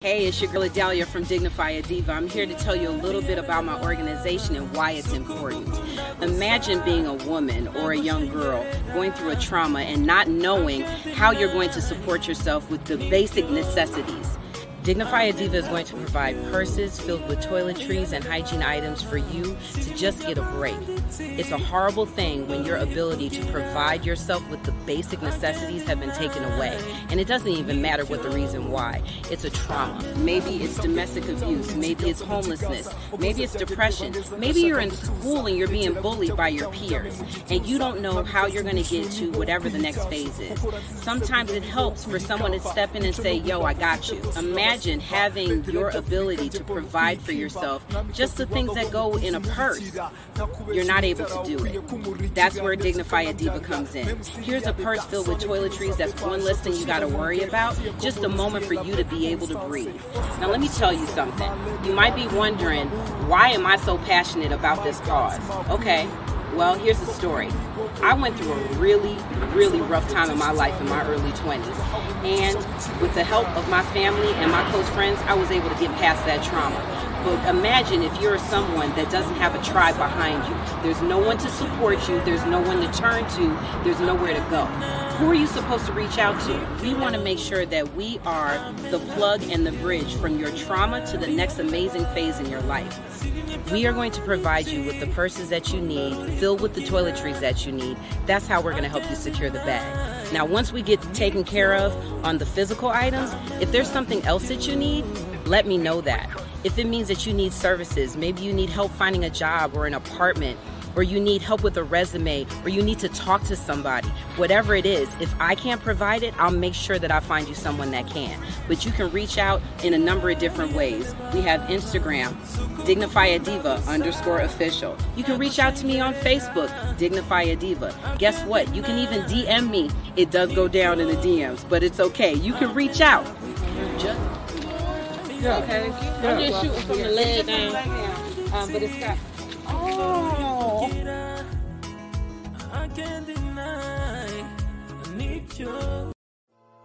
Hey, it's your girl Adalia from Dignify a Diva. I'm here to tell you a little bit about my organization and why it's important. Imagine being a woman or a young girl going through a trauma and not knowing how you're going to support yourself with the basic necessities. Dignify a Diva is going to provide purses filled with toiletries and hygiene items for you to just get a break. It's a horrible thing when your ability to provide yourself with the basic necessities have been taken away. And it doesn't even matter what the reason why. It's a trauma. Maybe it's domestic abuse. Maybe it's homelessness. Maybe it's depression. Maybe you're in school and you're being bullied by your peers and you don't know how you're going to get to whatever the next phase is. Sometimes it helps for someone to step in and say, Yo, I got you. Imagine having your ability to provide for yourself just the things that go in a purse. You're not able to do it. That's where Dignify Diva comes in. Here's a purse filled with toiletries. That's one less thing you got to worry about. Just a moment for you to be able to breathe. Now, let me tell you something. You might be wondering, why am I so passionate about this cause? Okay, well, here's the story. I went through a really, really rough time in my life in my early 20s. And with the help of my family and my close friends, I was able to get past that trauma. But imagine if you're someone that doesn't have a tribe behind you. There's no one to support you. There's no one to turn to. There's nowhere to go. Who are you supposed to reach out to? We want to make sure that we are the plug and the bridge from your trauma to the next amazing phase in your life. We are going to provide you with the purses that you need, filled with the toiletries that you need. That's how we're going to help you secure the bag. Now, once we get taken care of on the physical items, if there's something else that you need, let me know that. If it means that you need services, maybe you need help finding a job or an apartment, or you need help with a resume, or you need to talk to somebody, whatever it is, if I can't provide it, I'll make sure that I find you someone that can. But you can reach out in a number of different ways. We have Instagram, Dignify a Diva underscore official. You can reach out to me on Facebook, Dignify a Diva. Guess what? You can even DM me. It does go down in the DMs, but it's okay. You can reach out. Just Yeah. Okay. I'm just shooting from the leg down. Um, but it's got. Oh.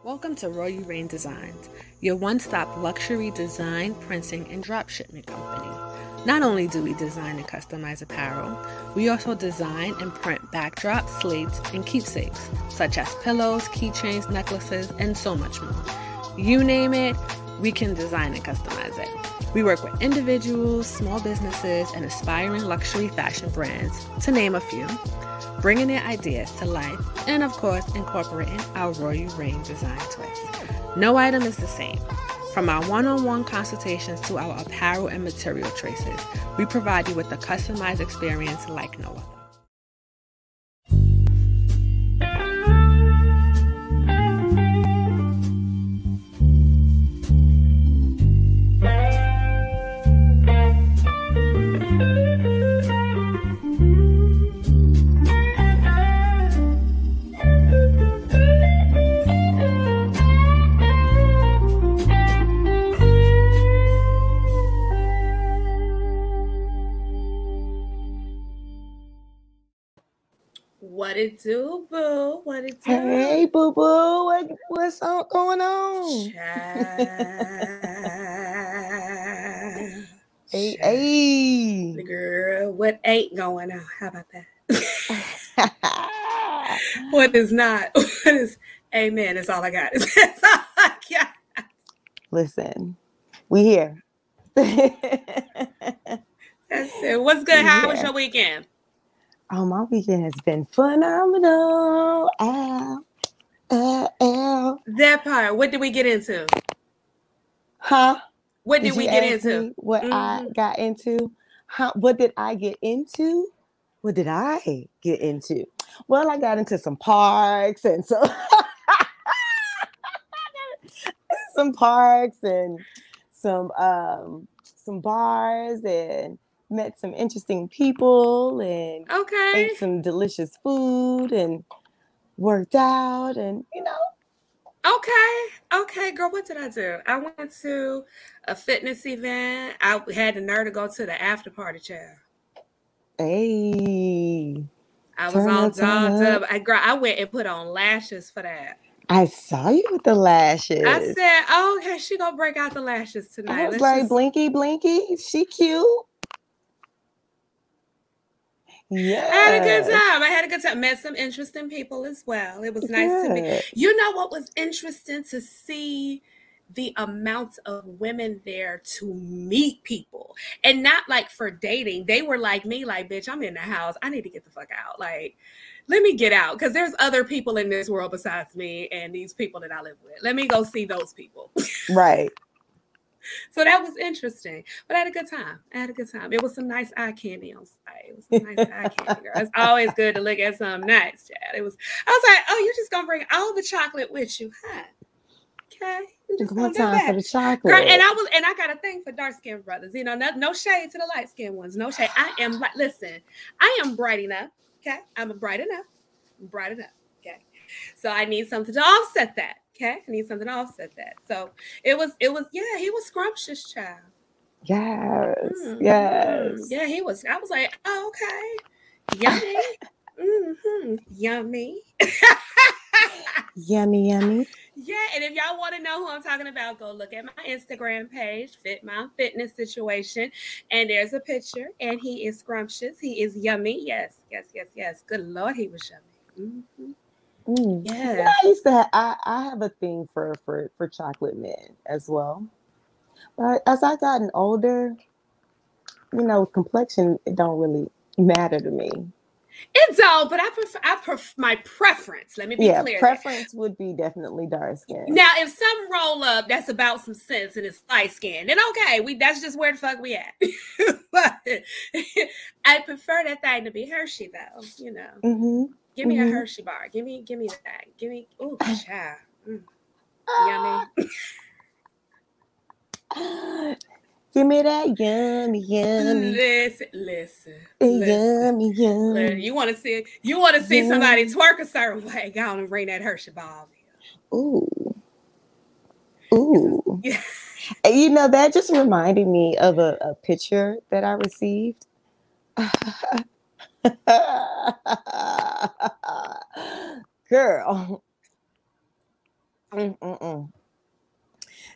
Welcome to Royal Reign Designs, your one stop luxury design, printing, and drop shipment company. Not only do we design and customize apparel, we also design and print backdrops, slates, and keepsakes, such as pillows, keychains, necklaces, and so much more. You name it, we can design and customize it. We work with individuals, small businesses, and aspiring luxury fashion brands, to name a few, bringing their ideas to life, and of course, incorporating our Royal Reign design twist. No item is the same. From our one on one consultations to our apparel and material choices, we provide you with a customized experience like no other. What it do? Hey, boo boo, what, what's on, going on? Child. Hey, hey. Girl, what ain't going on? How about that? what is not? What is? Amen. That's all I got. That's all I got. Listen, we here. That's it. What's good? How was your weekend? Oh, my weekend has been phenomenal. Ow, ow, ow. That part. What did we get into? Huh? What did, we get into? What I Mhm. got into? How? What did I get into? What did I get into? Well, I got into some parks and so some parks and some um some bars and met some interesting people and Okay. ate some delicious food and worked out and you know Okay. Okay, girl. What did I do? I went to a fitness event. I had the nerve to go to the after party, chair. hey I was all dolled up. up. I girl, I went and put on lashes for that. I saw you with the lashes. I said, "Oh, okay, she gonna break out the lashes tonight." I was Let's like, just- Blinky, Blinky, she cute. Yeah. I had a good time. I had a good time. Met some interesting people as well. It was nice to meet. You know what was interesting to see the amount of women there to meet people and not like for dating. They were like me, like, bitch, I'm in the house. I need to get the fuck out. Like, let me get out because there's other people in this world besides me and these people that I live with. Let me go see those people. Right. So that was interesting. But I had a good time. I had a good time. It was some nice eye candy on site. It was some nice eye candy, girl. It's always good to look at something nice, Chad. It was I was like, oh, you're just gonna bring all the chocolate with you, huh? Okay. I'm just One time that. for the chocolate. Girl, and I was, and I got a thing for dark skinned brothers. You know, no, no shade to the light skinned ones. No shade. I am like, listen, I am bright enough. Okay, I'm a bright enough. I'm bright enough. Okay, so I need something to offset that. Okay, I need something to offset that. So it was, it was, yeah, he was scrumptious, child. yes. Mm, Yes. mm. Yeah, he was. I was like, oh, okay, yummy. mm-hmm, Yummy. Yummy, yummy. Yeah, and if y'all want to know who I'm talking about, go look at my Instagram page, Fit Mom Fitness Situation, and there's a picture, and he is scrumptious. He is yummy. Yes, yes, yes, yes. Good lord, he was yummy. hmm Mm. Yes. I used to have, I, I have a thing for, for for chocolate men as well. But as I gotten older, you know, complexion it don't really matter to me. It don't, but I prefer. I pref- my preference. Let me be yeah, clear. there. preference would be definitely dark skin. Now, if some roll up that's about some sense and it's light skin, then okay, we that's just where the fuck we at. but I prefer that thing to be Hershey though. You know, hmm give me Mhm. a Hershey bar. Give me, give me that. Give me. Oh, child. Mm, yummy. Give me that yummy, yummy, Listen, listen, listen. yummy, yummy. You want to see? You want to see somebody twerk a certain way? Go on and bring that Hershey bar. Ooh, ooh. And You know, that just reminded me of a, a picture that I received. Girl. Mm-mm-mm.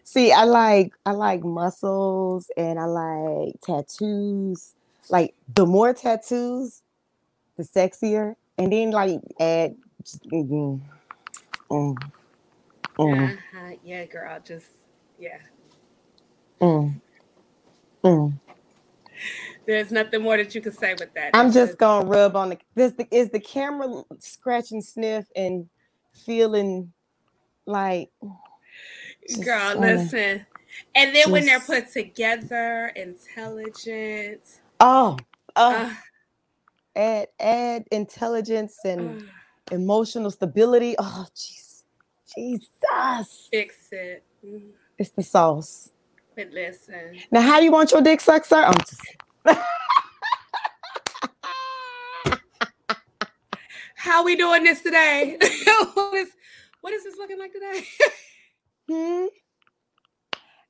See, I like I like muscles and I like tattoos. Like the more tattoos, the sexier. And then like add mm, mm, mm, Uh-huh. Yeah, girl. Just yeah. mm, mm. There's nothing more that you can say with that. I'm just gonna rub on the this the is the camera scratching sniff and feeling like girl. wanna- Listen, and then when they're put together, intelligent. oh oh uh, add add intelligence and uh, emotional stability. Oh jeez. Jesus. fix it. It's the sauce. But listen, Now how do you want your dick sucked, sir? I'm just how we doing this today? what is what is this looking like today? hmm?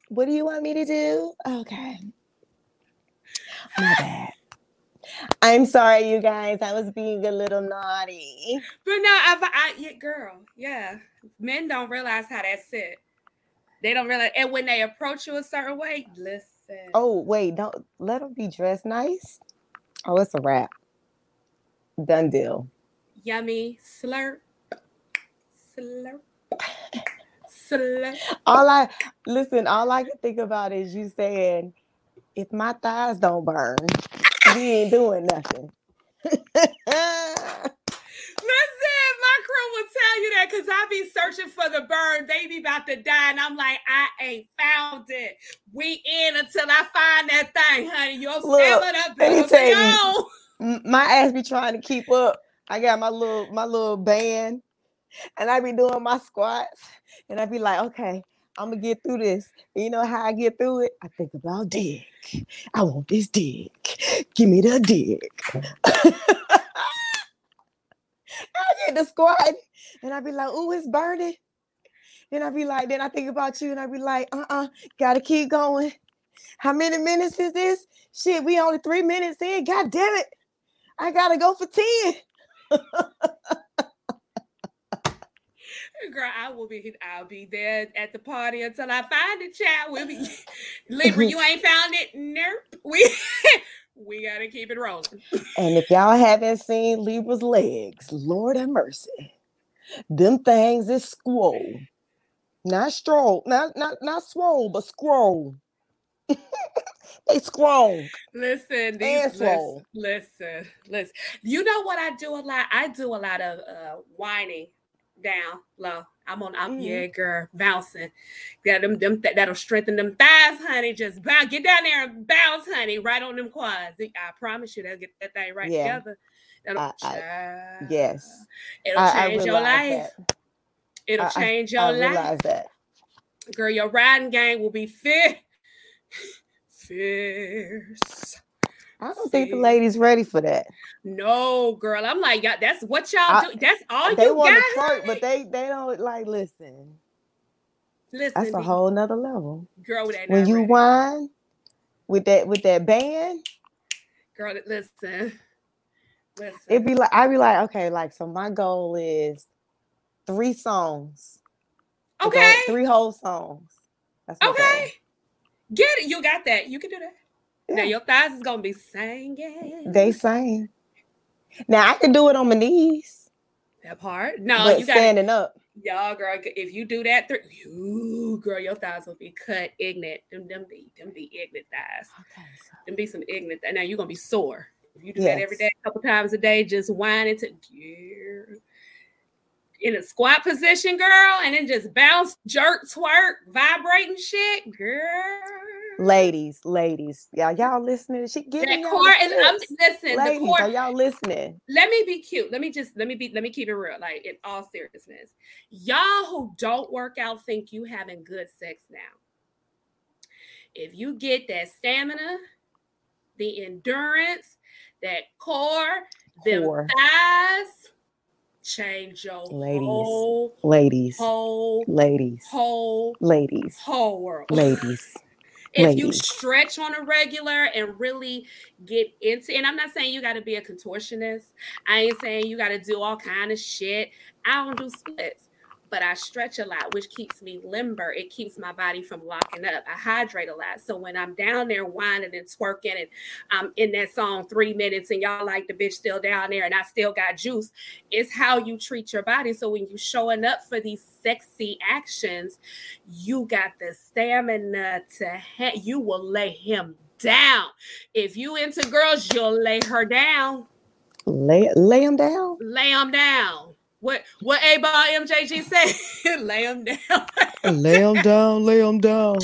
What do you want me to do? Okay. My bad. I'm sorry, you guys. I was being a little naughty. But no, I've, I yeah, girl, yeah. Men don't realize how that's it. They don't realize, and when they approach you a certain way, listen. Oh, wait, don't let them be dressed nice. Oh, it's a wrap. Done deal. yummy slurp, slurp, slurp. All I listen, all I can think about is you saying, if my thighs don't burn, we ain't doing nothing. Listen, my crew will tell you that because I be searching for the bird. They be about to die, and I'm like, I ain't found it. We in until I find that thing, honey. Your Look, stamina let me tell you. my ass be trying to keep up. I got my little my little band, and I be doing my squats, and I be like, okay, I'm gonna get through this. And you know how I get through it? I think about dick. I want this dick. Give me the dick. I get the squat, and I be like, ooh, it's burning. Then I be like, then I think about you, and I be like, uh-uh, gotta keep going. How many minutes is this? Shit, we only three minutes in. God damn it. I gotta go for 10. Girl, I will be I'll be there at the party until I find it, child. We'll be Libra, you ain't found it? Nope. We we gotta keep it rolling. And if y'all haven't seen Libra's legs, Lord have mercy. Them things is scroll. Not stroll, not not not swole, but scroll. they scroll. Listen, these, listen, listen, listen. You know what I do a lot? I do a lot of uh whining down low. I'm on, I'm mm-hmm. yeah, girl, bouncing. Yeah, them, them that'll strengthen them thighs, honey. Just bounce, get down there and bounce, honey, right on them quads. I promise you, they'll get that thing right yeah. together. I, I, yes, it'll I, change your life. That. It'll change your life. That. Girl, your riding game will be fit, fierce. I don't think the ladies ready for that. No, girl. I'm like, yeah, that's what y'all I, do. That's all they you want to twerk, but they they don't like listen. Listen, that's a whole nother level. Girl, when you ready. whine with that with that band, girl, listen. Listen. It'd be like I'd be like, okay, like so my goal is three songs. Okay. Three whole songs. okay. Goal. Get it. You got that. You can do that. Now your thighs is gonna be singing. They sing. Now I can do it on my knees. That part. No, but you got standing up. Y'all, girl, if you do that, th- you girl, your thighs will be cut ignorant. Them, them be, them be ignorant thighs. Okay, so. Them be some ignorant. Th- now you're gonna be sore if you do yes. that every day, a couple times a day, just whining to yeah. in a squat position, girl, and then just bounce, jerk, twerk, vibrating shit, girl ladies, ladies, y'all, y'all listening? She that core, and I'm listening. Ladies, the core, are y'all listening? Let me be cute. Let me just let me be let me keep it real. Like in all seriousness, y'all who don't work out think you having good sex now. If you get that stamina, the endurance, that core, core. them thighs, change your ladies, whole, ladies, whole, ladies, whole, ladies, whole world, ladies. If Ladies. you stretch on a regular and really get into and i'm not saying you got to be a contortionist. I ain't saying you got to do all kind of shit. I don't do splits but I stretch a lot, which keeps me limber. It keeps my body from locking up. I hydrate a lot. So when I'm down there whining and twerking and I'm in that song three minutes and y'all like the bitch still down there and I still got juice, it's how you treat your body. So when you showing up for these sexy actions, you got the stamina to ha- you will lay him down. If you into girls, you'll lay her down. Lay lay him down. Lay him down. What what 8Ball MJG said? lay them down. lay them down. Lay them down.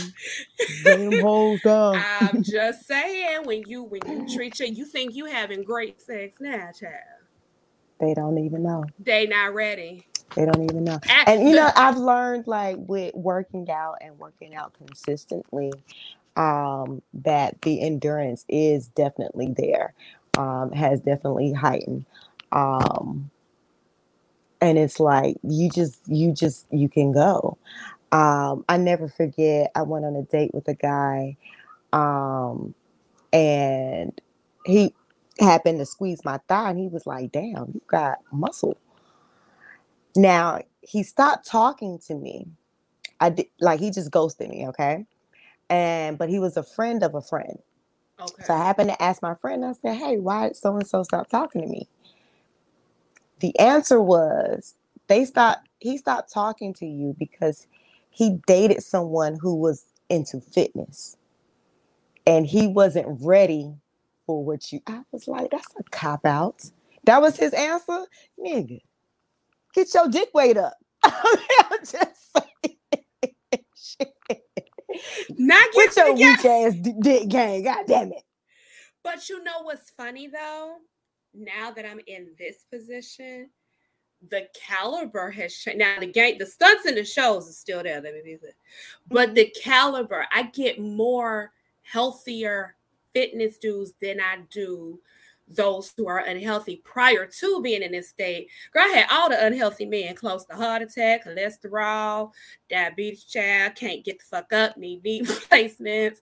Lay them holes down. I'm just saying when you when you treat you, you think you having great sex now, child. They don't even know. They not ready. They don't even know. At and you know, I've learned like with working out and working out consistently, um, that the endurance is definitely there. Um, has definitely heightened. Um, and it's like you just you just you can go. Um i never forget i went on a date with a guy um and he happened to squeeze my thigh and he was like damn you got muscle. Now he stopped talking to me. I did like he just ghosted me okay? And but he was a friend of a friend. Okay. so i happened to ask my friend i said hey why did so and so stop talking to me the answer was they stopped he stopped talking to you because he dated someone who was into fitness. And he wasn't ready for what you I was like that's a cop out. That was his answer? Nigga get your dick weight up. I'm just saying. Not get your weak ass dick gang god damn it. But you know what's funny though now that I'm in this position, the caliber has changed. Now the game, the stunts and the shows is still there. Let me be clear, but mm-hmm. the caliber, I get more healthier fitness dudes than I do those who are unhealthy prior to being in this state. Girl, I had all the unhealthy men close to heart attack, cholesterol, diabetes child, can't get the fuck up, need knee replacements,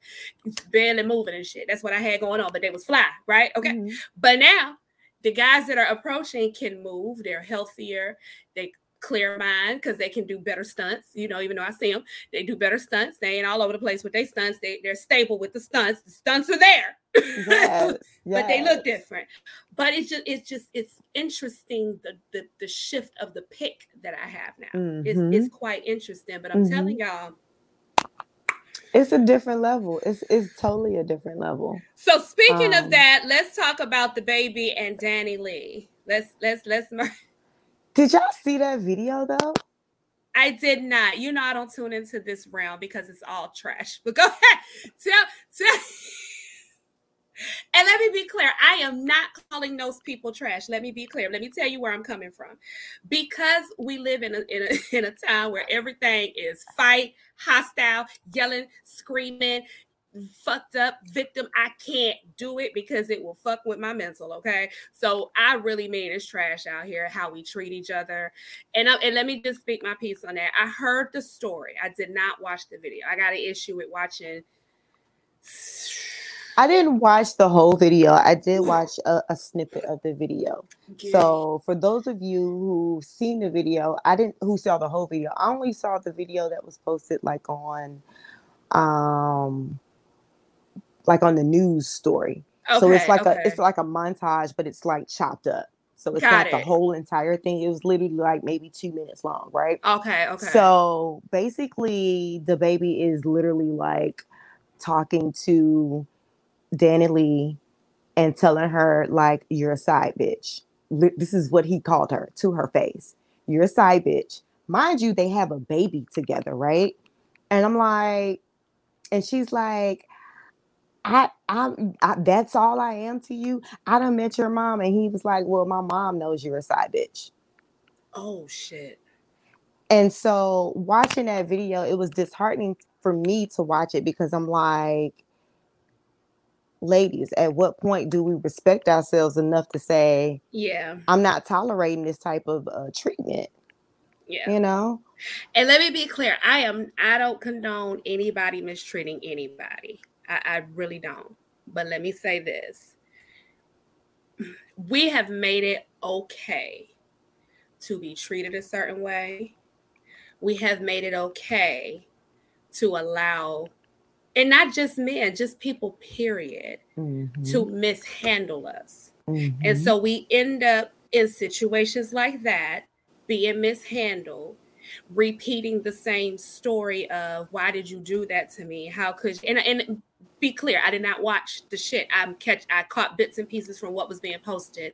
barely moving and shit. That's what I had going on, but they was fly, right? Okay. Mm-hmm. But now the guys that are approaching can move, they're healthier, they clear mind because they can do better stunts. You know, even though I see them, they do better stunts. They ain't all over the place with their stunts. They they're stable with the stunts. The stunts are there, yes, but they look different. But it's just it's just it's interesting the the, the shift of the pick that I have now. Mm-hmm. It's, it's quite interesting. But I'm mm-hmm. telling y'all. It's a different level. It's it's totally a different level. So speaking um, of that, let's talk about DaBaby and DaniLeigh. Let's let's let's did y'all see that video though? I did not. You know, I don't tune into this realm because it's all trash. But go ahead. Tell, tell. And let me be clear, I am not calling those people trash. Let me be clear. Let me tell you where I'm coming from. Because we live in a, in a, in a time where everything is fight, hostile, yelling, screaming, fucked up victim. I can't do it because it will fuck with my mental. Okay. So I really mean it's trash out here how we treat each other. And, I, and let me just speak my piece on that. I heard the story. I did not watch the video. I got an issue with watching. I didn't watch the whole video. I did watch a, a snippet of the video. So for those of you who seen the video, I didn't who saw the whole video. I only saw the video that was posted like on um like on the news story. Okay, so it's like okay. a it's like a montage, but it's like chopped up. So it's Got not it. the whole entire thing. It was literally like maybe two minutes long, right? Okay, okay. So basically, DaBaby is literally like talking to DaniLeigh and telling her like you're a side bitch. This is what he called her to her face. You're a side bitch. Mind you, they have a baby together, right? And I'm like, and she's like, I, I, I, that's all I am to you. I done met your mom, and he was like, "Well, my mom knows you're a side bitch." Oh shit! And so, watching that video, it was disheartening for me to watch it because I'm like, ladies, at what point do we respect ourselves enough to say, "Yeah, I'm not tolerating this type of uh, treatment"? Yeah, you know. And let me be clear: I am, I don't condone anybody mistreating anybody. I, I really don't. But let me say this we have made it okay to be treated a certain way. We have made it okay to allow, and not just men, just people, period, mm-hmm. to mishandle us. Mm-hmm. And so we end up in situations like that, being mishandled, repeating the same story of why did you do that to me? How could you? And, and be clear, I did not watch the shit. I'm catch I caught bits and pieces from what was being posted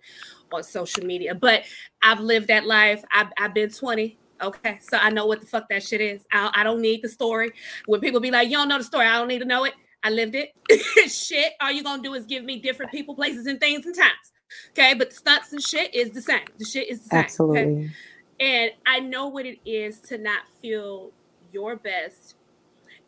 on social media. But I've lived that life. I've, I've been 20. Okay. So I know what the fuck that shit is. I, I don't need the story. When people be like, you don't know the story, I don't need to know it. I lived it. shit. All you gonna do is give me different people, places, and things and times. Okay. But stunts and shit is the same. The shit is the same. Absolutely. Okay? And I know what it is to not feel your best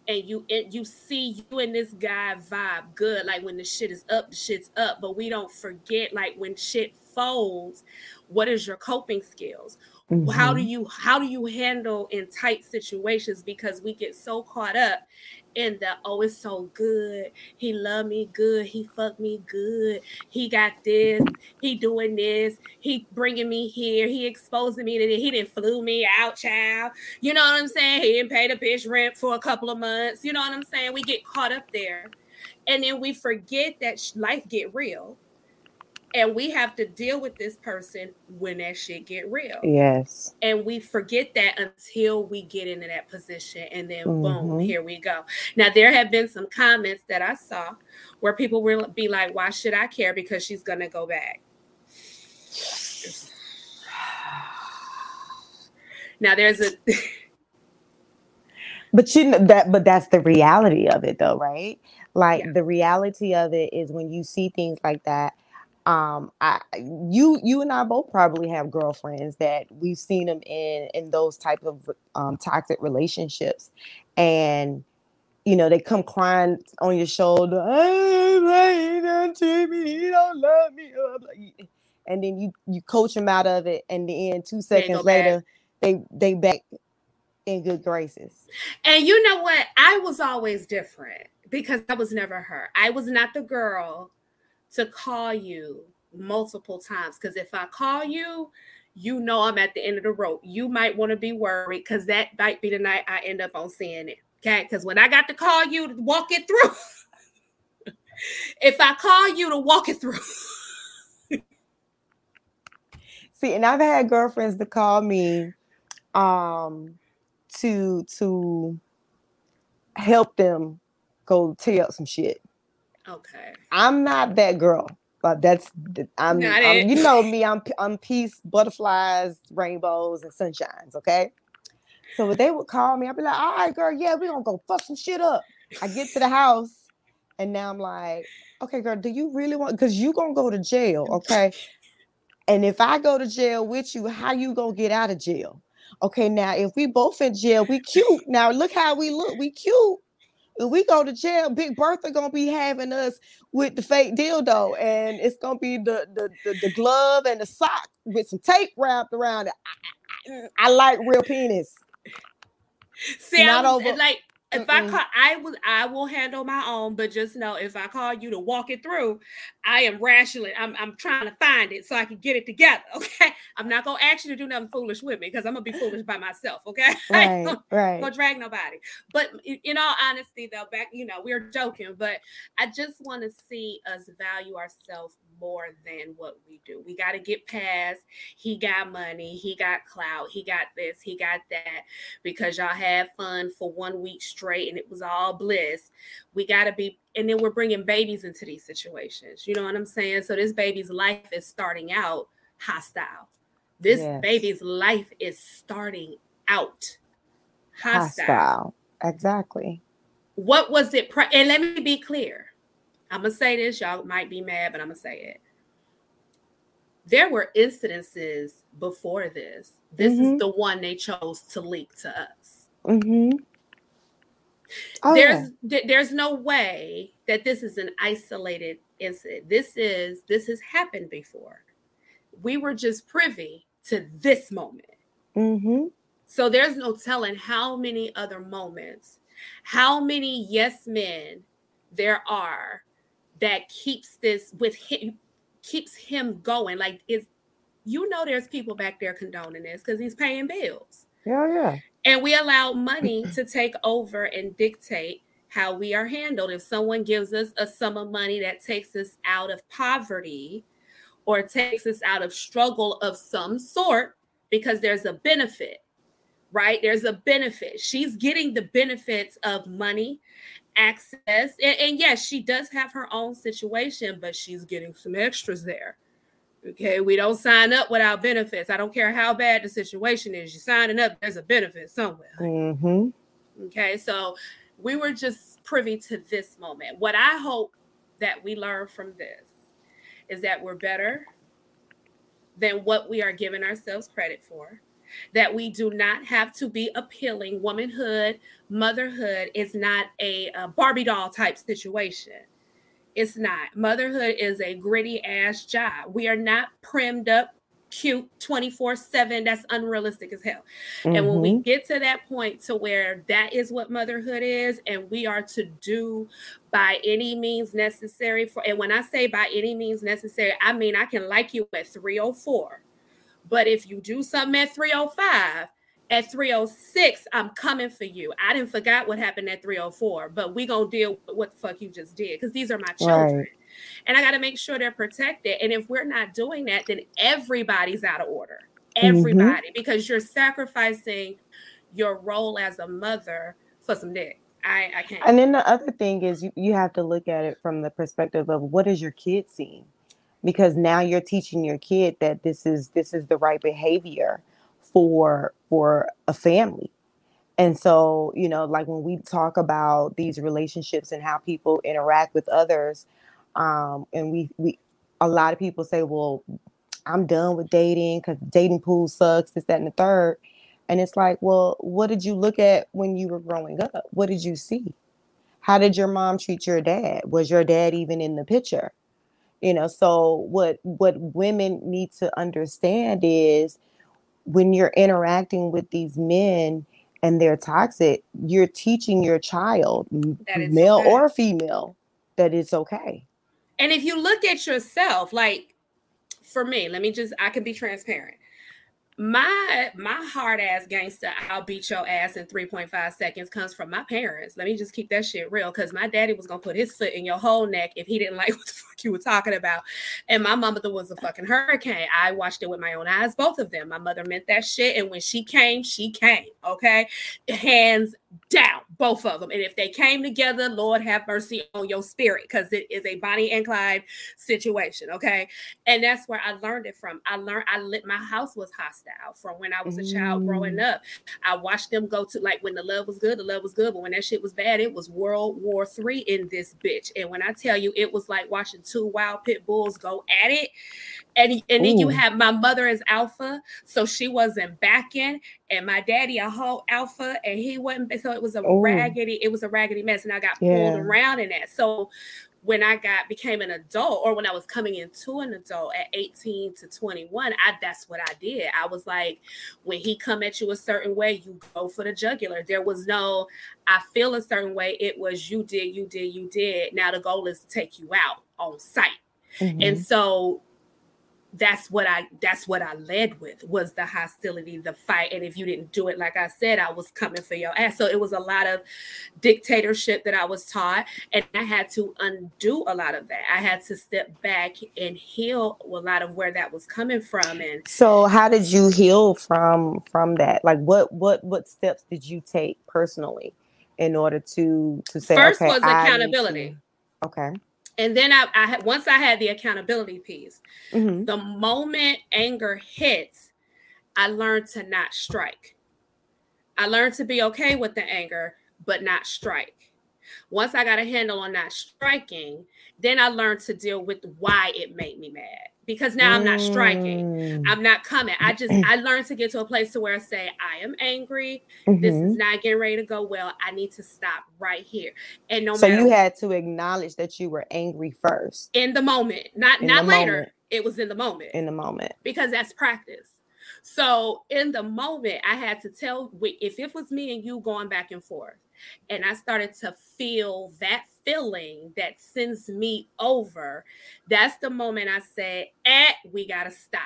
and you and you see you and this guy vibe good. Like when the shit is up, the shit's up. But we don't forget, like when shit folds, what is your coping skills? Mm-hmm. How do you how do you handle in tight situations? Because we get so caught up in the oh it's so good. He love me good. He fuck me good. He got this. He doing this. He bringing me here. He exposing me to this. he didn't flew me out child. You know what i'm saying? He didn't pay the bitch rent for a couple of months. You know what i'm saying? We get caught up there. And then we forget that life get real and we have to deal with this person when that shit get real. Yes. And we forget that until we get into that position and then mm-hmm. boom, here we go. Now there have been some comments that I saw where people will be like, why should I care because she's going to go back. now there's a But you know that but that's the reality of it though, right? Like yeah. the reality of it is when you see things like that um i you you and i both probably have girlfriends that we've seen them in in those type of um, toxic relationships. And you know they come crying on your shoulder hey, he don't love me and then you you coach them out of it and then two seconds later back. they they back in good graces. And you know what? I was always different because i was never her. I was not the girl to call you multiple times because if I call you, you know I'm at the end of the rope. You might want to be worried because that might be the night I end up on seeing it. Okay. Because when I got to call you to walk it through, if I call you to walk it through. See, and I've had girlfriends to call me um to to help them go tell some shit. Okay. I'm not that girl. But that's I'm, I'm, you know me. I'm I'm peace, butterflies, rainbows, and sunshines. Okay. So they would call me, I'd be like, "All right, girl, yeah, we're gonna go fuck some shit up." I get to the house, and now I'm like, "Okay, girl, do you really want? Because you gonna go to jail, okay? And if I go to jail with you, how you gonna get out of jail? Okay, now if we both in jail, we cute. Now look how we look. We cute. If we go to jail, Big Bertha gonna be having us with the fake dildo, and it's gonna be the the, the, the glove and the sock with some tape wrapped around it. I, I, I like real penis. See, Not I was, over, like if Mm-mm. I call, I will, I will handle my own. But just know, if I call you to walk it through, I am rationally. I'm, I'm trying to find it so I can get it together. Okay, I'm not gonna ask you to do nothing foolish with me because I'm gonna be foolish by myself. Okay, right, I right. Gonna drag nobody. But in all honesty, though, back, you know, we're joking. But I just want to see us value ourselves more than what we do. We got to get past he got money, he got clout, he got this, he got that because y'all had fun for one week straight and it was all bliss. We got to be and then we're bringing babies into these situations. You know what I'm saying? So this baby's life is starting out hostile. This yes. baby's life is starting out hostile. hostile. Exactly. What was it? Pre- and let me be clear I'm gonna say this, y'all might be mad, but I'm gonna say it. There were incidences before this. This mm-hmm. is the one they chose to leak to us. Mm-hmm. Oh, there's yeah. there's no way that this is an isolated incident. This is this has happened before. We were just privy to this moment. Mm-hmm. So there's no telling how many other moments, how many yes men there are that keeps this with him keeps him going like is you know there's people back there condoning this because he's paying bills. Yeah yeah. And we allow money to take over and dictate how we are handled. If someone gives us a sum of money that takes us out of poverty or takes us out of struggle of some sort because there's a benefit right? There's a benefit. She's getting the benefits of money access. And, and yes, she does have her own situation, but she's getting some extras there. Okay, we don't sign up without benefits. I don't care how bad the situation is. You're signing up, there's a benefit somewhere. Mm-hmm. Okay, so we were just privy to this moment. What I hope that we learn from this is that we're better than what we are giving ourselves credit for that we do not have to be appealing. Womanhood, motherhood is not a, a Barbie doll type situation. It's not. Motherhood is a gritty ass job. We are not primed up cute 24 7 that's unrealistic as hell mm-hmm. and when we mm-hmm. get to that point to where that is what motherhood is and we are to do by any means necessary for and when i say by any means necessary i mean i can like you at 304 but if you do something at 305, at 306, I'm coming for you. I didn't forget what happened at 304, but we gonna deal with what the fuck you just did because these are my children. Right. And I gotta make sure they're protected. And if we're not doing that, then everybody's out of order. Mm-hmm. Everybody, mm-hmm. because you're sacrificing your role as a mother for some dick. I, I can't. And then the other thing is you, you have to look at it from the perspective of what is your kid seeing? Because now you're teaching your kid that this is this is the right behavior for for a family. And so you know like when we talk about these relationships and how people interact with others um and we we a lot of people say well i'm done with dating because dating pool sucks this that and the third. And it's like well what did you look at when you were growing up? What did you see? How did your mom treat your dad? Was your dad even in the picture you know so what what women need to understand is when you're interacting with these men and they're toxic you're teaching your child male okay. or female that it's okay and if you look at yourself like for me let me just i can be transparent my my hard ass gangster i'll beat your ass in 3.5 seconds comes from my parents. Let me just keep that shit real because my daddy was gonna put his foot in your whole neck if he didn't like what the fuck you were talking about. And my mother was a fucking hurricane. I watched it with my own eyes both of them. My mother meant that shit and when she came she came okay? Hands down both of them and if they came together lord have mercy on your spirit because it is a bonnie and clyde situation okay and that's where i learned it from i learned i lit my house was hostile from when I was a child growing mm. up. I watched them go to like when the love was good, the love was good, but when that shit was bad, it was World War Three in this bitch. And when I tell you, it was like watching two wild pit bulls go at it. And, and then you have my mother as alpha, so she wasn't backing, and my daddy a whole alpha, and he wasn't. So it was a Ooh. raggedy, it was a raggedy mess, and I got yeah. pulled around in that. So when I got became an adult or when I was coming into an adult at 18 to 21, I that's what I did. I was like, when he come at you a certain way, you go for the jugular. There was no I feel a certain way. It was you did, you did, you did. Now the goal is to take you out on site. Mm-hmm. And so that's what I that's what I led with was the hostility, the fight. And if you didn't do it, like I said, I was coming for your ass. So it was a lot of dictatorship that I was taught, and I had to undo a lot of that. I had to step back and heal a lot of where that was coming from. And so, how did you heal from from that? Like, what what what steps did you take personally in order to to say? First okay, was accountability. To, okay and then I, I once I had the accountability piece, mm-hmm. the moment anger hits, I learned to not strike. I learned to be okay with the anger, but not strike. Once I got a handle on not striking, then I learned to deal with why it made me mad because now I'm not striking. Mm. I'm not coming. I just I learned to get to a place to where I say I am angry. Mm-hmm. This is mm-hmm. not getting ready to go well. I need to stop right here. And no matter so matter, you had to acknowledge that you were angry first in the moment, not in not later. Moment. It was in the moment. In the moment, because that's practice. So in the moment, I had to tell if it was me and you going back and forth, and I started to feel that feeling that sends me over, that's the moment I say, eh, we got to stop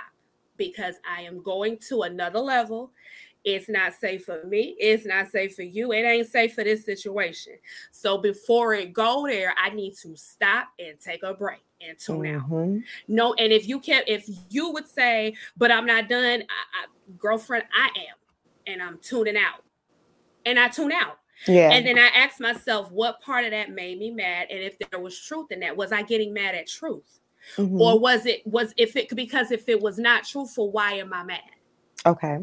because I am going to another level. It's not safe for me. It's not safe for you. It ain't safe for this situation. So before it go there, I need to stop and take a break and tune mm-hmm. out. No, and if you can, if you would say, "But I'm not done," I, I, girlfriend, I am, and I'm tuning out, and I tune out. Yeah. And then I asked myself what part of that made me mad and if there was truth in that. Was I getting mad at truth? Mm-hmm. Or was it was if it because if it was not truthful, why am I mad? Okay.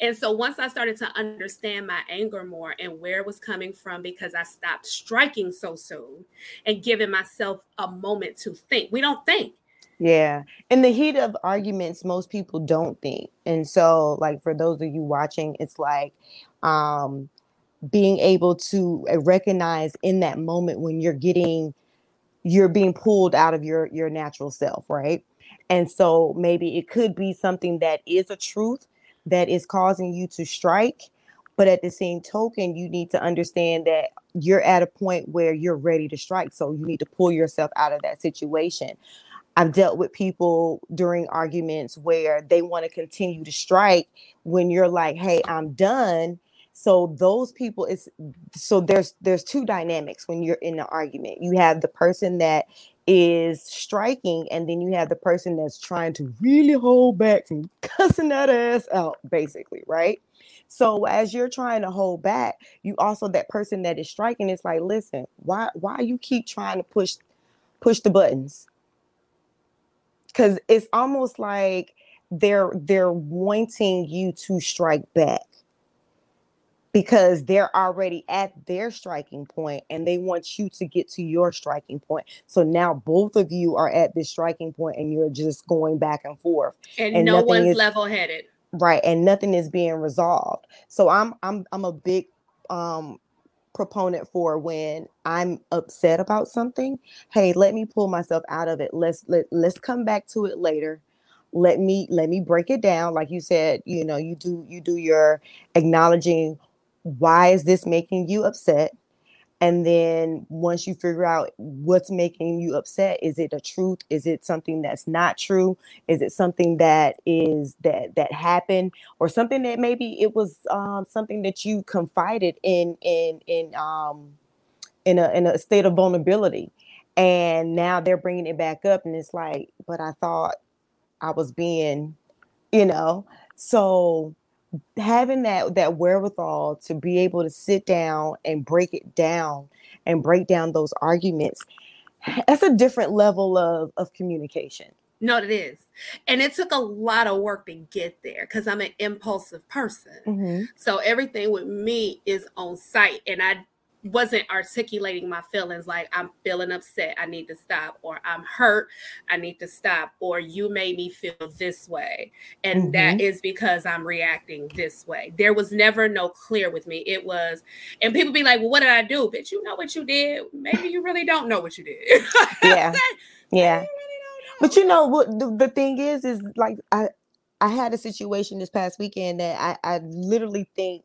And so once I started to understand my anger more and where it was coming from, because I stopped striking so soon and giving myself a moment to think. We don't think. Yeah. In the heat of arguments, most people don't think. And so, like for those of you watching, it's like um being able to uh, recognize in that moment when you're getting you're being pulled out of your your natural self right and so maybe it could be something that is a truth that is causing you to strike but at the same token you need to understand that you're at a point where you're ready to strike so you need to pull yourself out of that situation. I've dealt with people during arguments where they want to continue to strike when you're like, hey, I'm done. So those people is so there's there's two dynamics when you're in an argument. You have the person that is striking and then you have the person that's trying to really hold back from cussing that ass out basically right? So as you're trying to hold back you also that person that is striking is like listen why why you keep trying to push push the buttons? Because it's almost like they're they're wanting you to strike back because they're already at their striking point and they want you to get to your striking point. So now both of you are at this striking point and you're just going back and forth. And, and no one's level headed. Right. And nothing is being resolved. So I'm I'm I'm a big um proponent for when I'm upset about something. Hey, let me pull myself out of it. Let's let, let's come back to it later let me let me break it down like you said you know you do you do your acknowledging why is this making you upset? And then once you figure out what's making you upset is it a truth? Is it something that's not true? Is it something that is that that happened? Or something that maybe it was um, something that you confided in in in um in a in a state of vulnerability. And now they're bringing it back up and it's like but i thought i was being you know? So having that that wherewithal to be able to sit down and break it down and break down those arguments that's a different level of of communication. No it is. And it took a lot of work to get there because i'm an impulsive person. Mm-hmm. so everything with me is on site and i wasn't articulating my feelings like I'm feeling upset, I need to stop, or I'm hurt, I need to stop, or you made me feel this way. And mm-hmm. that is because I'm reacting this way. There was never no clear with me. It was, and people be like, Well, what did I do? But you know what you did. Maybe you really don't know what you did. yeah. yeah. but you know what the, the thing is, is like I I had a situation this past weekend that I, I literally think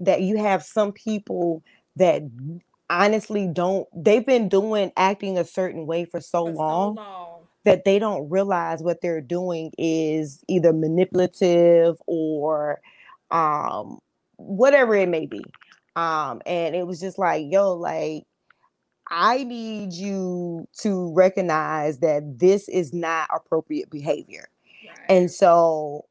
that you have some people that honestly don't they've been doing acting a certain way for so, for long, so long, that they don't realize what they're doing is either manipulative or um whatever it may be um and it was just like yo like I need you to recognize that this is not appropriate behavior. Right. And so,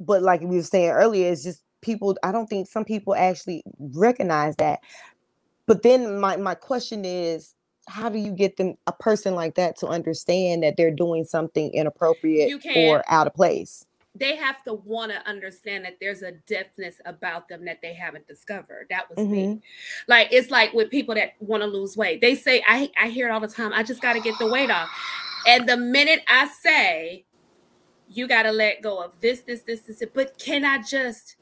but like we were saying earlier, it's just people i don't think some people actually recognize that but then my my question is how do you get them a person like that to understand that they're doing something inappropriate or out of place they have to want to understand that there's a depthness about them that they haven't discovered. That was mm-hmm. me. Like it's like with people that want to lose weight. They say I I hear it all the time. I just got to get the weight off. And the minute I say you got to let go of this this this this but can I just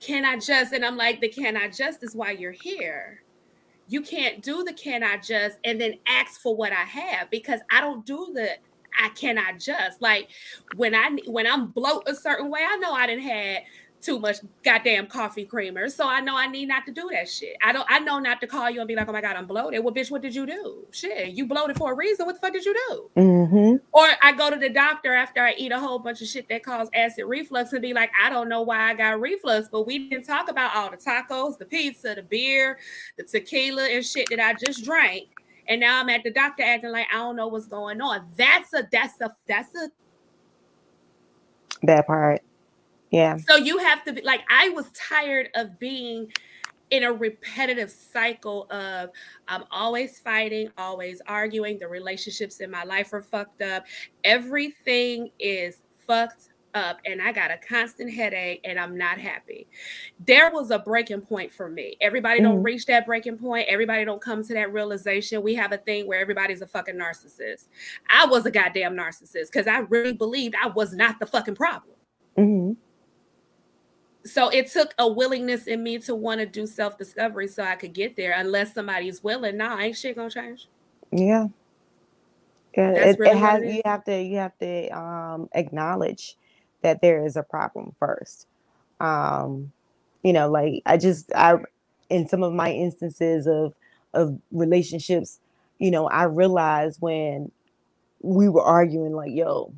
can I just? And I'm like, the can I just is why you're here. You can't do the can I just and then ask for what I have because I don't do the I cannot just. Like when I when I'm bloat a certain way, I know I didn't have too much goddamn coffee creamer. So I know I need not to do that shit. I don't I know not to call you and be like, oh my God, I'm bloated. Well, bitch, what did you do? Shit, you bloated for a reason. What the fuck did you do? Mm-hmm. Or I go to the doctor after I eat a whole bunch of shit that causes acid reflux and be like, I don't know why I got reflux, but we didn't talk about all the tacos, the pizza, the beer, the tequila and shit that I just drank. And now I'm at the doctor acting like I don't know what's going on. That's a that's a that's a that part yeah. So you have to be like, I was tired of being in a repetitive cycle of I'm always fighting, always arguing. The relationships in my life are fucked up. Everything is fucked up and I got a constant headache and I'm not happy. There was a breaking point for me. Everybody don't mm-hmm. reach that breaking point. Everybody don't come to that realization. We have a thing where everybody's a fucking narcissist. I was a goddamn narcissist because I really believed I was not the fucking problem. Mm-hmm so it took a willingness in me to want to do self-discovery so I could get there. Unless somebody's willing, nah, ain't shit gonna change. Yeah. Yeah, it, really it has it you have to you have to um acknowledge that there is a problem first. Um, you know, like I just I in some of my instances of of relationships, you know, I realized when we were arguing, like, yo,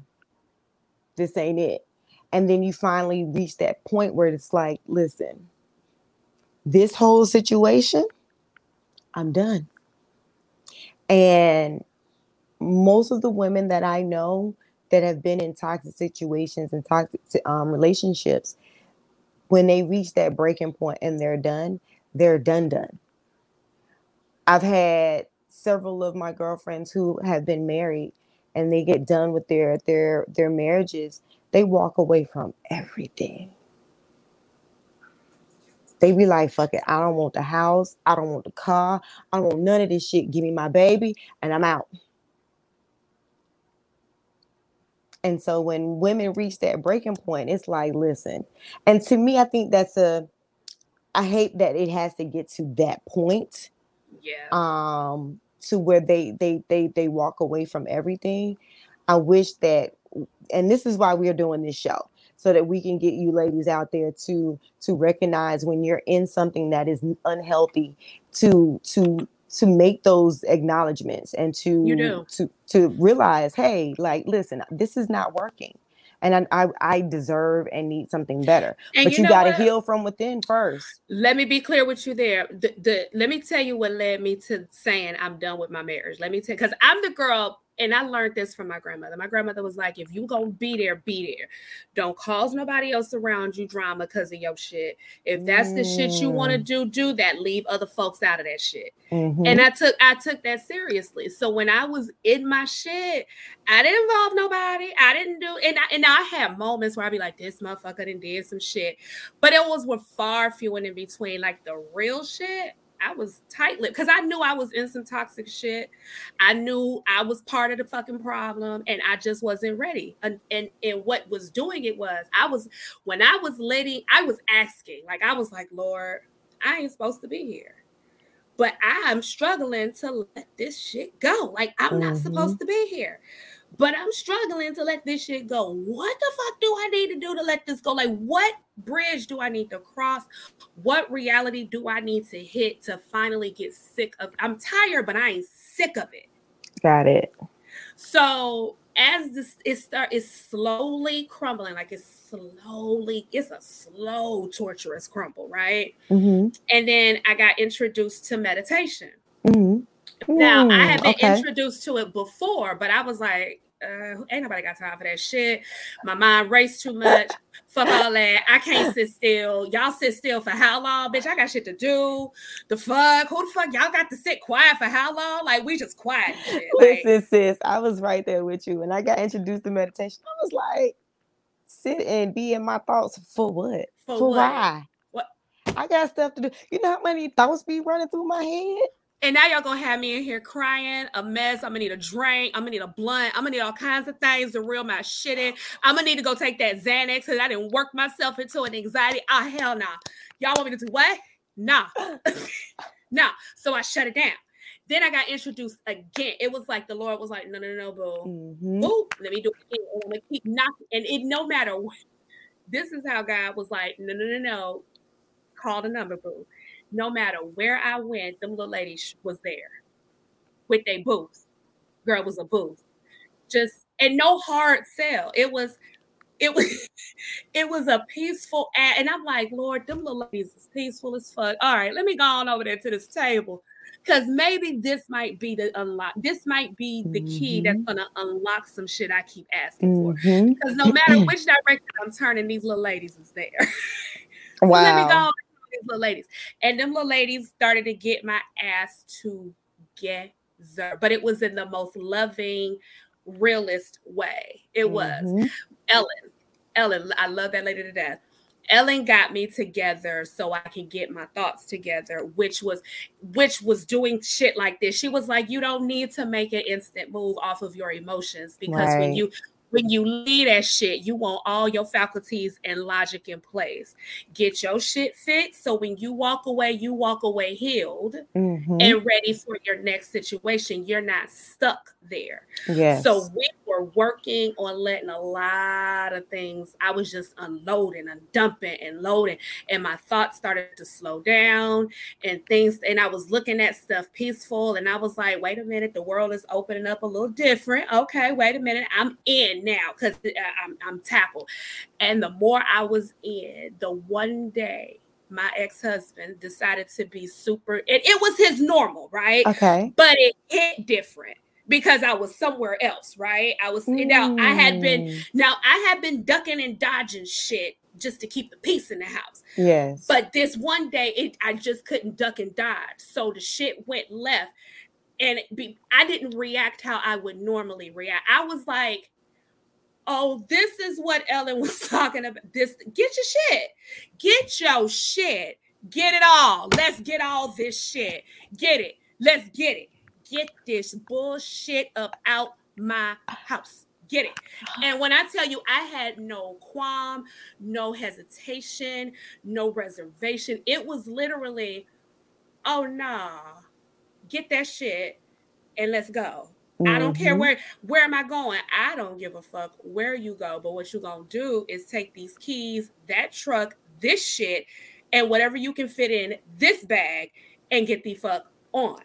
this ain't it and then you finally reach that point where it's like, listen, this whole situation, I'm done. And most of the women that I know that have been in toxic situations and toxic um, relationships, when they reach that breaking point and they're done, they're done, done. I've had several of my girlfriends who have been married and they get done with their their their marriages they walk away from everything. They be like, fuck it, I don't want the house, I don't want the car, I don't want none of this shit. Give me my baby, and I'm out. And so when women reach that breaking point, it's like, listen. And to me, I think that's a I hate that it has to get to that point. Yeah. Um, to where they they they they walk away from everything. I wish that and this is why we are doing this show so that we can get you ladies out there to to recognize when you're in something that is unhealthy to to to make those acknowledgments and to to to realize hey like listen this is not working and I, I, deserve and need something better. And but you, you got to heal from within first. Let me be clear with you there. The, the let me tell you what led me to saying I'm done with my marriage. Let me tell because I'm the girl and I learned this from my grandmother. My grandmother was like, if you gonna be there, be there. Don't cause nobody else around you drama because of your shit. If that's mm. the shit you want to mm. do, do that. Leave other folks out of that shit. Mm-hmm. And I took I took that seriously. So when I was in my shit, I didn't involve nobody. I didn't do and I and I had moments where I'd be like, this motherfucker didn't did some shit. But it was with far few and in between. Like the real shit, I was tight lipped because I knew I was in some toxic shit. I knew I was part of the fucking problem and I just wasn't ready. And, and, and what was doing it was I was, when I was letting, I was asking, like, I was like, Lord, I ain't supposed to be here. But I'm struggling to let this shit go. Like, I'm mm-hmm. not supposed to be here but I'm struggling to let this shit go. What the fuck do I need to do to let this go? Like, what bridge do I need to cross? What reality do I need to hit to finally get sick of? I'm tired, but I ain't sick of it. Got it. So as this it start is slowly crumbling, like it's slowly, it's a slow, torturous crumble, right? Mm-hmm. And then I got introduced to meditation. Now I have been okay. introduced to it before, but I was like, uh, ain't nobody got time for that shit. My mind raced too much. Fuck all that. I can't sit still. Y'all sit still for how long, bitch? I got shit to do. The fuck? Who the fuck? Y'all got to sit quiet for how long? Like we just quiet. Like, Listen, sis, I was right there with you. When I got introduced to meditation, I was like, sit and be in my thoughts for what? For, for what? why? What? I got stuff to do. You know how many thoughts be running through my head? And now y'all gonna have me in here crying, a mess. I'm gonna need a drink. I'm gonna need a blunt. I'm gonna need all kinds of things to reel my shit in. I'm gonna need to go take that Xanax because I didn't work myself into an anxiety. Ah, oh, hell. Nah. Y'all want me to do what? Nah. nah. So I shut it down. Then I got introduced again. It was like the Lord was like, no, no, no, boo. Mm-hmm. Boo. Let me do it again. I'm gonna keep knocking. And it no matter what, this is how God was like, no, no, no, no. Call the number, boo no matter where I went, them little ladies was there with their booth. Girl was a booth. Just and no hard sell. It was it was it was a peaceful ad. And I'm like, Lord, them little ladies is peaceful as fuck. All right, let me go on over there to this table. Cause maybe this might be the unlock. This might be the key mm-hmm. that's gonna unlock some shit I keep asking mm-hmm. for. Because no matter which direction I'm turning, these little ladies is there. so wow. let me go these little ladies. And them little ladies started to get my ass together, but it was in the most loving, realist way. It mm-hmm. was Ellen. Ellen, I love that lady to death. Ellen got me together so I can get my thoughts together, which was which was doing shit like this. She was like, you don't need to make an instant move off of your emotions because right. when you when you leave that shit, you want all your faculties and logic in place. Get your shit fixed. So when you walk away, you walk away healed mm-hmm. and ready for your next situation. You're not stuck there. Yes. So we were working on letting a lot of things. I was just unloading and dumping and loading. And my thoughts started to slow down and things. And I was looking at stuff peaceful. And I was like, wait a minute, the world is opening up a little different. Okay, wait a minute. I'm in now because uh, I'm, I'm tackled. And the more I was in, the one day my ex-husband decided to be super it, it was his normal right okay but it hit different because I was somewhere else, right? I was mm. now I had been mm. now I had been ducking and dodging shit just to keep the peace in the house. Yes. But this one day it I just couldn't duck and dodge. So the shit went left and be, I didn't react how I would normally react. I was like, oh, this is what Ellen was talking about. This get your shit. Get your shit. Get it all. Let's get all this shit. Get it. Let's get it. Get this bullshit up out my house. Get it. And when I tell you, I had no qualm, no hesitation, no reservation. It was literally, oh nah, get that shit and let's go I don't care mm-hmm. where where am I going? I don't give a fuck where you go. But what you gonna do is take these keys, that truck, this shit, and whatever you can fit in this bag and get the fuck on.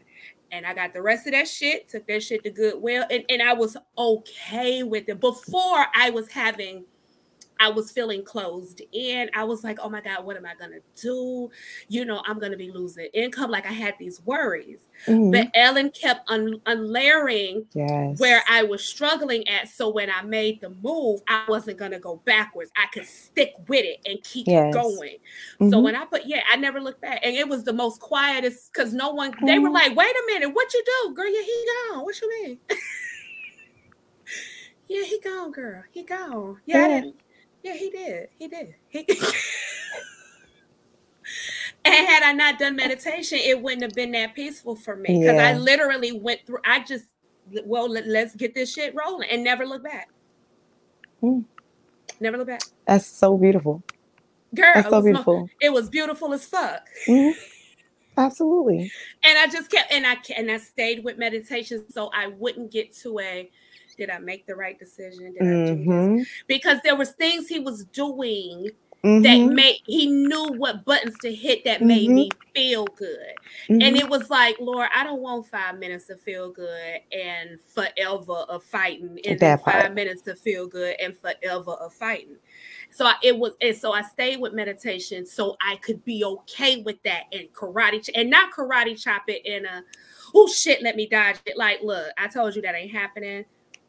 And I got the rest of that shit, took that shit to Goodwill, and, and I was okay with it. Before I was having I was feeling closed in. I was like, oh my God, what am I going to do? You know, I'm going to be losing income. Like I had these worries. Mm-hmm. But Ellen kept un- unlayering yes. where I was struggling at. So when I made the move, I wasn't going to go backwards. I could stick with it and keep yes. going. Mm-hmm. So when I put, yeah, I never looked back. And it was the most quietest because no one, mm-hmm. they were mm-hmm. like, wait a minute, what you do? Girl, yeah, he gone. What you mean? yeah, he gone, girl. He gone. Yeah, yeah. Yeah, he did. He did. He and had I not done meditation, it wouldn't have been that peaceful for me because yeah. I literally went through. I just well, let, us get this shit rolling and never look back. Hmm. Never look back. That's so beautiful. Girl, That's so it beautiful. it was beautiful as fuck. Mm-hmm. Absolutely. And I just kept and I and I stayed with meditation so I wouldn't get to a did I make the right decision? Did mm-hmm. I do this? Because there was things he was doing mm-hmm. that made he knew what buttons to hit that mm-hmm. made me feel good. And mm-hmm. it was like, Lord, I don't want five minutes to feel good and forever of fighting, and then five minutes to feel good and forever of fighting. So I, it was, and so I stayed with meditation so I could be okay with that and karate and not karate chop it in a oh shit, let me dodge it. Like, look, I told you that ain't happening.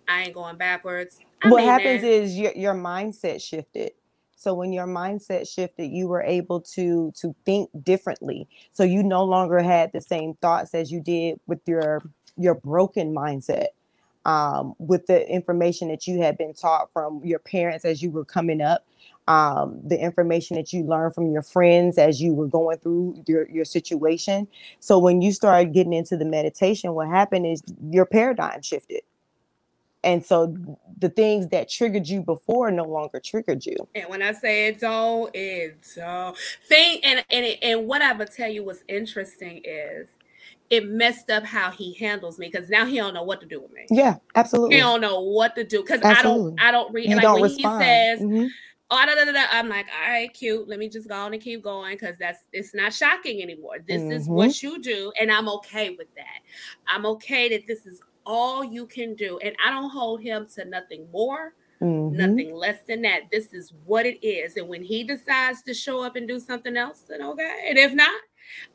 I ain't going backwards. I what happens is your your mindset shifted. So when your mindset shifted, you were able to to think differently. So you no longer had the same thoughts as you did with your your broken mindset. Um, with the information that you had been taught from your parents as you were coming up, um, the information that you learned from your friends as you were going through your, your situation. So when you started getting into the meditation, what happened is your paradigm shifted and so the things that triggered you before no longer triggered you. And when I say it's all, it's all thing. And and and what I would tell you was interesting is it messed up how he handles me because now he don't know what to do with me. Yeah, absolutely. He don't know what to do because I don't I don't read you like don't when respond. he says. Mm-hmm. Oh, da, da, da, I'm like, all right, cute. Let me just go on and keep going because that's it's not shocking anymore. This mm-hmm. is what you do, and I'm okay with that. I'm okay that this is all you can do. And I don't hold him to nothing more, mm-hmm. nothing less than that. This is what it is. And when he decides to show up and do something else, then okay. And if not,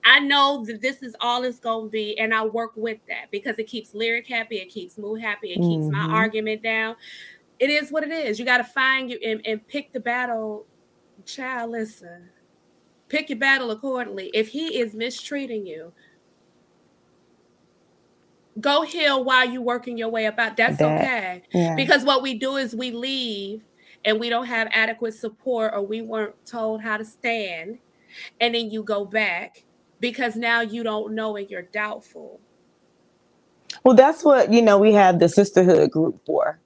I know that this is all it's going to be, and I work with that because it keeps Lyric happy, it keeps Mood happy, it mm-hmm. keeps my mm-hmm. argument down. It is what it is. You got to find you and, and pick the battle. Child, listen, pick your battle accordingly. If he is mistreating you, go heal while you're working your way up out. That's that, okay. Yeah. Because what we do is we leave and we don't have adequate support or we weren't told how to stand. And then you go back because now you don't know and you're doubtful. Well, that's what, you know, we have the sisterhood group for.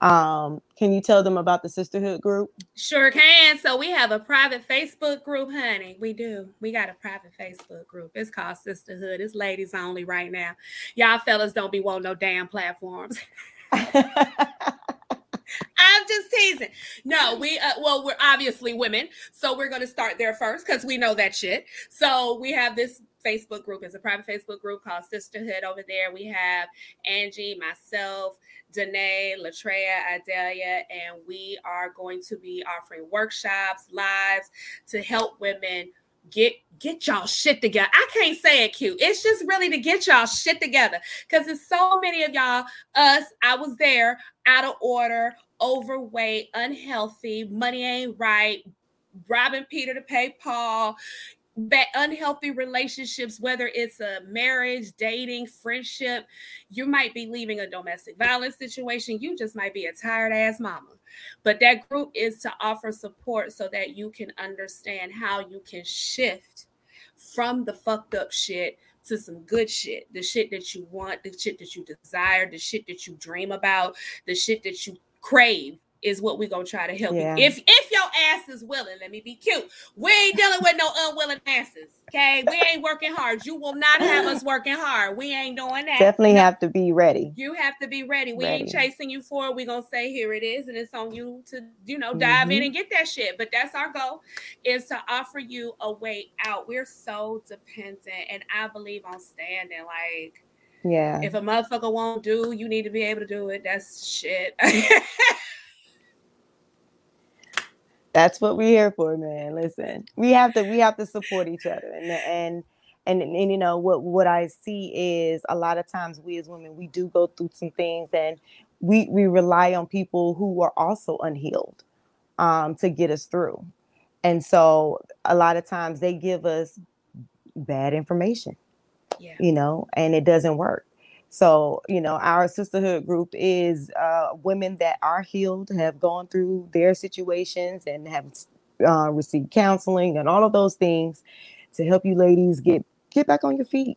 Um, can you tell them about the sisterhood group? Sure can. So we have a private Facebook group, honey. We do. We got a private Facebook group. It's called Sisterhood. It's ladies only right now. Y'all fellas don't be wanting no damn platforms. I'm just teasing. No, we uh, well, we're obviously women, so we're to start there first because we know that shit. So we have this Facebook group. It's a private Facebook group called Sisterhood. Over there, we have Angie, myself, Danae, Latreia, Adelia, and we are going to be offering workshops, lives to help women get get y'all shit together. I can't say it cute. It's just really to get y'all shit together because there's so many of y'all. Us, I was there, out of order, overweight, unhealthy, money ain't right, robbing Peter to pay Paul bad, unhealthy relationships, whether it's a marriage, dating, friendship, you might be leaving a domestic violence situation. You just might be a tired ass mama. But that group is to offer support so that you can understand how you can shift from the fucked up shit to some good shit. The shit that you want, the shit that you desire, the shit that you dream about, the shit that you crave is what we're gonna try to help yeah. you. If if your ass is willing. Let me be cute. We ain't dealing with no unwilling asses. Okay, we ain't working hard. You will not have us working hard. We ain't doing that. Definitely no. have to be ready. You have to be ready. We ready. ain't chasing you for it. We gonna say here it is, and it's on you to you know dive mm-hmm. in and get that shit. But that's our goal, is to offer you a way out. We're so dependent, and I believe on standing. Like, yeah, if a motherfucker won't do, you need to be able to do it. That's shit. that's what we're here for, man. Listen, we have to we have to support each other, and and and, and you know what what I see is a lot of times we as women we do go through some things, and we we rely on people who are also unhealed um, to get us through, and so a lot of times they give us bad information, yeah. you know, and it doesn't work. So, you know, our sisterhood group is uh, women that are healed, have gone through their situations, and have uh, received counseling and all of those things to help you ladies get get back on your feet.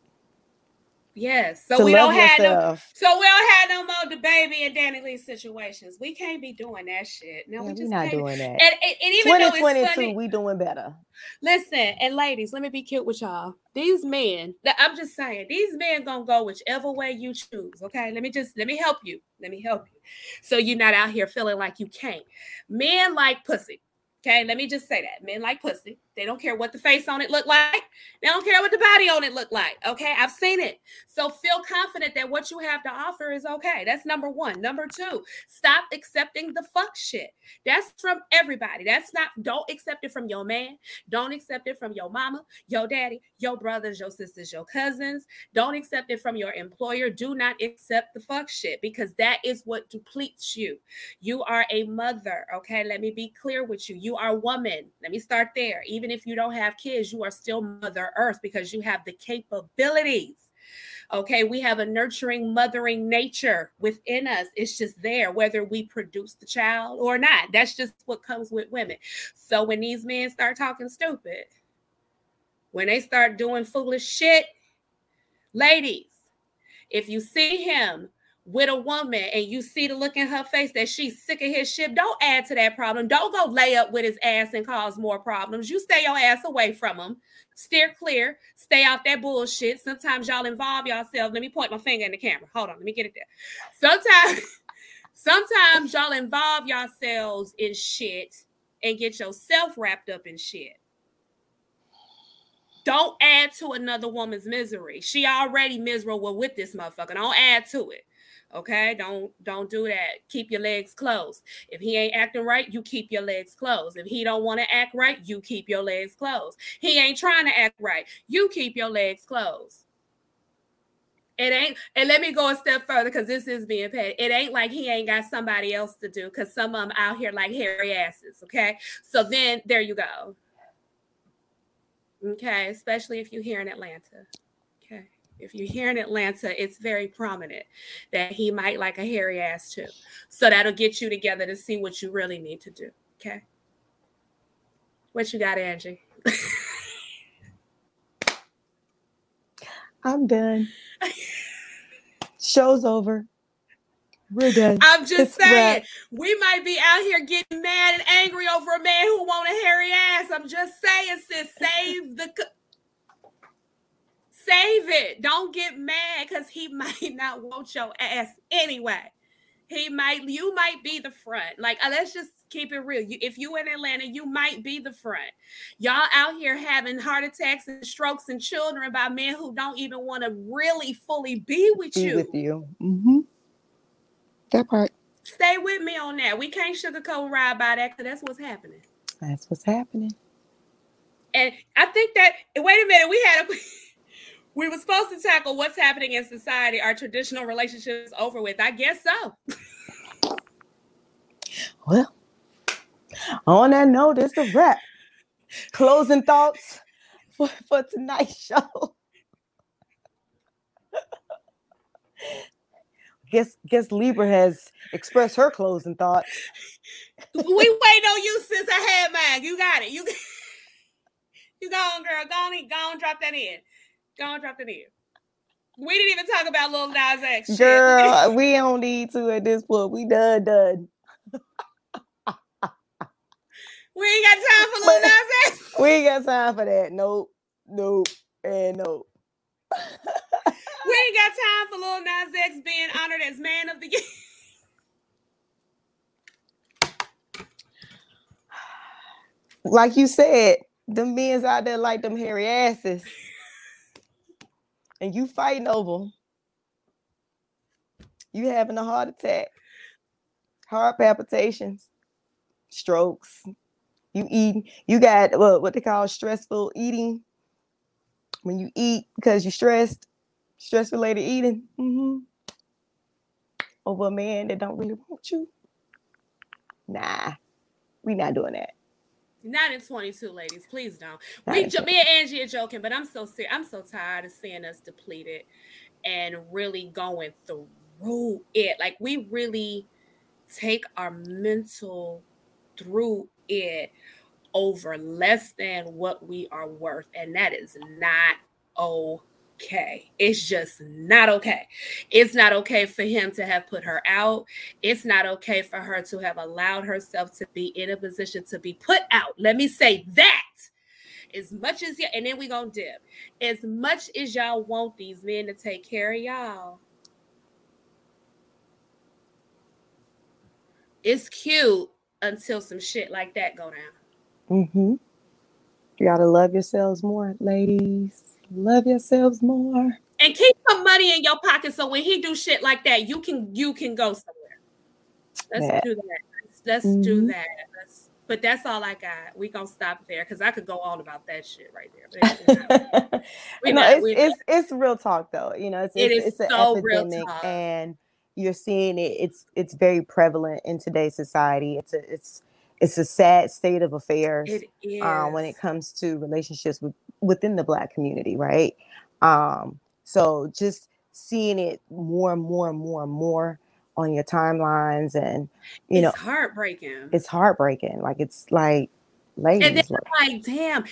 Yes. So we don't have no, so we don't have no more DaBaby and DaniLeigh situations. We can't be doing that shit. No, yeah, we just not doing that. And, and, and even 2022, funny, we doing better. Listen, and ladies, let me be cute with y'all. These men, I'm just saying, these men gonna go whichever way you choose. Okay. Let me just let me help you. Let me help you. So you're not out here feeling like you can't. Men like pussy. Okay, let me just say that men like pussy. They don't care what the face on it looked like. They don't care what the body on it looked like. Okay, I've seen it. So feel confident that what you have to offer is okay. That's number one. Number two, stop accepting the fuck shit. That's from everybody. That's not. Don't accept it from your man. Don't accept it from your mama, your daddy, your brothers, your sisters, your cousins. Don't accept it from your employer. Do not accept the fuck shit because that is what depletes you. You are a mother. Okay, let me be clear with you. You are a woman. Let me start there. Even even if you don't have kids, you are still Mother Earth because you have the capabilities. Okay, we have a nurturing, mothering nature within us. It's just there, whether we produce the child or not. That's just what comes with women. So when these men start talking stupid, when they start doing foolish shit, ladies, if you see him with a woman and you see the look in her face that she's sick of his shit, don't add to that problem. Don't go lay up with his ass and cause more problems. You stay your ass away from him. Steer clear. Stay out that bullshit. Sometimes y'all involve yourself. Let me point my finger in the camera. Hold on. Let me get it there. Sometimes, sometimes y'all involve yourselves in shit and get yourself wrapped up in shit. Don't add to another woman's misery. She already miserable with this motherfucker. Don't add to it. Okay, don't don't do that. Keep your legs closed. If he ain't acting right, you keep your legs closed. If he don't want to act right, you keep your legs closed. He ain't trying to act right. You keep your legs closed. It ain't, and let me go a step further because this is being paid. It ain't like he ain't got somebody else to do because some of them out here like hairy asses. Okay. So then there you go. Okay. Especially if you're here in Atlanta. If you're here in Atlanta, it's very prominent that he might like a hairy ass too. So that'll get you together to see what you really need to do. Okay. What you got, Angie? I'm done. Show's over. We're done. I'm just it's saying, we might be out here getting mad and angry over a man who want a hairy ass. I'm just saying, sis, save the Save it. Don't get mad because he might not want your ass anyway. He might, you might be the front. Like, uh, let's just keep it real. You, if you in Atlanta, you might be the front. Y'all out here having heart attacks and strokes and children by men who don't even want to really fully be with be you. With you. Mm-hmm. That part. Stay with me on that. We can't sugarcoat ride by that because that's what's happening. That's what's happening. And I think that wait a minute, we had a we were supposed to tackle what's happening in society. Are traditional relationships over with? I guess so. well, on that note, it's a wrap. Closing thoughts for, for tonight's show. guess guess Libra has expressed her closing thoughts. we wait on you since I had mine. You got it. You you go on, girl. Go on, go on, drop that in. Go on, drop it in. We didn't even talk about Lil Nas X. Girl, we don't need to at this point. We done done. We ain't got time for Lil Nas X. We ain't got time for that. Nope. Nope. And nope. we ain't got time for Lil Nas X being honored as man of the year. like you said, them men's out there like them hairy asses. And you fighting over You having a heart attack, heart palpitations, strokes. You eating, you got what, what they call stressful eating. When you eat because you're stressed, stress related eating. hmm Over a man that don't really want you. Nah, we not doing that. Not in 22, ladies. Please don't. We, jo- me and Angie are joking, but I'm so serious. I'm so tired of seeing us depleted and really going through it. Like we really take our mental through it over less than what we are worth, and that is not okay. It's just not okay. It's not okay for him to have put her out. It's not okay for her to have allowed herself to be in a position to be put out. Let me say that. As much as y- and then we gonna dip. As much as y'all want these men to take care of y'all, it's cute until some shit like that go down. Mm-hmm. You gotta love yourselves more, ladies. Love yourselves more. And keep some money in your pocket so when he do shit like that, you can you can go somewhere. Let's do that. Let's, let's do Mhm. that. Let's, but that's all I got. We gonna stop there because I could go on about that shit right there. But it's not- we no, not- it's, it's it's real talk though. You know, it's It it's, is it's an so real epidemic, talk. and you're seeing it. It's it's very prevalent in today's society. It's a it's it's a sad state of affairs It is. uh, when it comes to relationships with, within the black community, right? Um, so just seeing it more and more and more and more on your timelines, and you know, it's heartbreaking. it's heartbreaking. Like it's like, and ladies, then like, like, damn,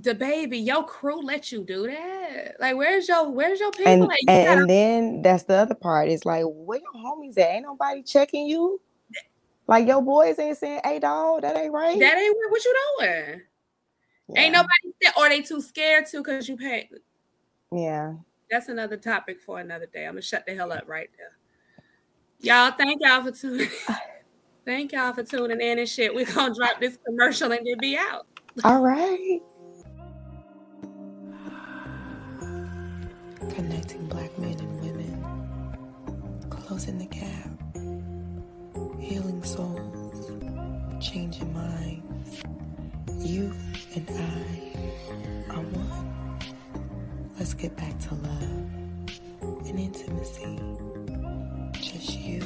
DaBaby, your crew let you do that. Like, where's your where's your people? and at? You and, gotta- and then that's the other part. Is like, where your homies at? Ain't nobody checking you. Like your boys ain't saying, "Hey, dog, that ain't right." that ain't what you doing. Ain't nobody or oh, they too scared to because you pay. Yeah. That's another topic for another day. I'm gonna shut the hell up right there. Y'all, thank y'all for tuning. thank y'all for tuning in and shit. We're gonna drop this commercial and then be out. All right. connecting black men and women, closing the gap, healing souls, changing minds. You and I are one. Let's get back to love and intimacy. Just you